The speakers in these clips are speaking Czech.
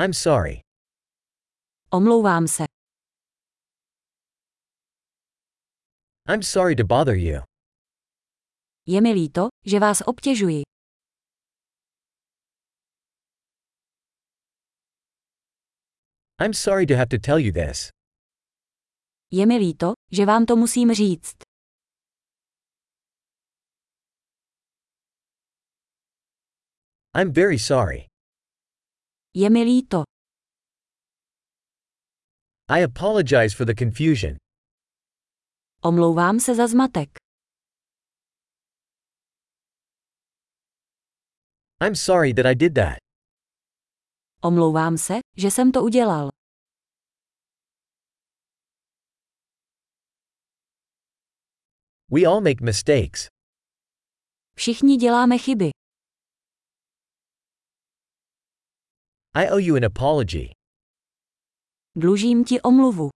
I'm sorry. Omlouvám se. I'm sorry to bother you. Je mi líto, že vás obtěžuji. I'm sorry to have to tell you this. Je mi líto, že vám to musím říct. I'm very sorry. Je mi líto. I apologize for the confusion. Omlouvám se za zmatek. I'm sorry that I did that. Omlouvám se, že jsem to udělal. We all make mistakes. Všichni děláme chyby. I owe you an apology. Dlužím ti omluvu.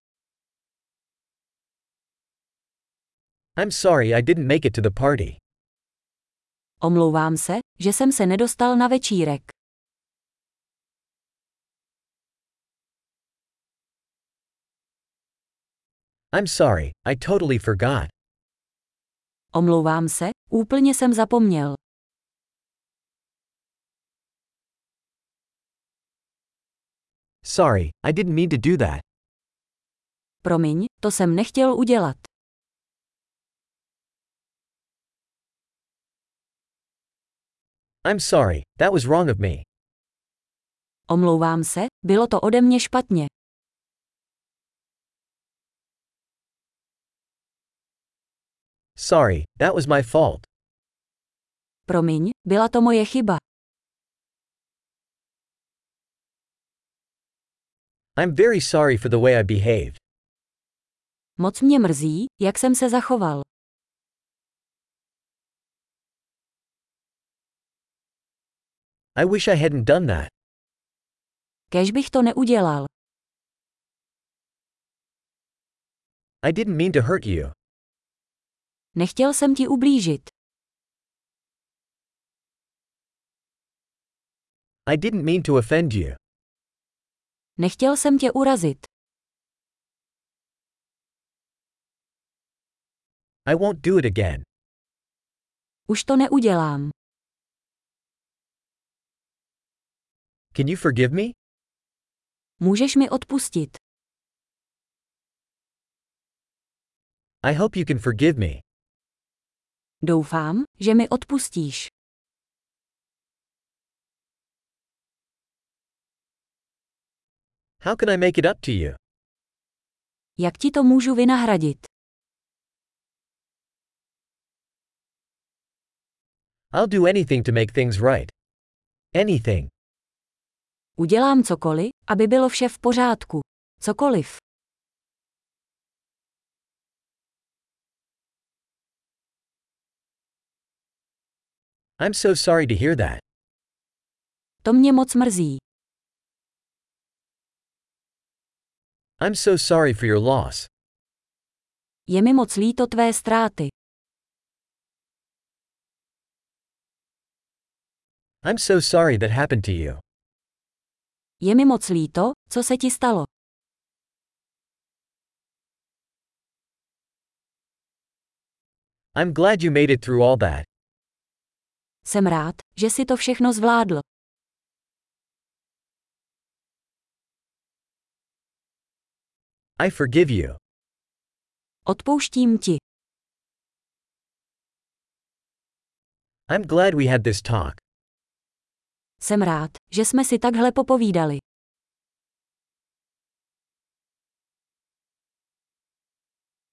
I'm sorry I didn't make it to the party. Omlouvám se, že jsem se nedostal na večírek. I'm sorry, I totally forgot. Omlouvám se, úplně jsem zapomněl. Sorry, I didn't mean to do that. Promiň, to jsem nechtěl udělat. I'm sorry, that was wrong of me. Omlouvám se, bylo to ode mě špatně. Sorry, that was my fault. Promiň, byla to moje chyba. I'm very sorry for the way I behaved. Moc mě mrzí, jak jsem se zachoval. I wish I hadn't done that. Kež bych to neudělal. I didn't mean to hurt you. Nechtěl jsem ti ublížit. I didn't mean to offend you. Nechtěl jsem tě urazit. I won't do it again. Už to neudělám. Can you forgive me? Můžeš mi odpustit. I hope you can forgive me. Doufám, že mi odpustíš. How can I make it up to you? Jak ti to můžu vynahradit? I'll do anything to make things right. Anything. Udělám cokoliv, aby bylo vše v pořádku. Cokoliv. I'm so sorry to hear that. To mě moc mrzí. I'm so sorry for your loss. Je mi moc líto tvé ztráty. I'm so sorry that happened to you. Je mi moc líto, co se ti stalo. I'm glad you made it through all that. Jsem rád, že si to všechno zvládl. I forgive you. Odpouštím ti. I'm glad we had this talk. Jsem rád, že jsme si takhle popovídali.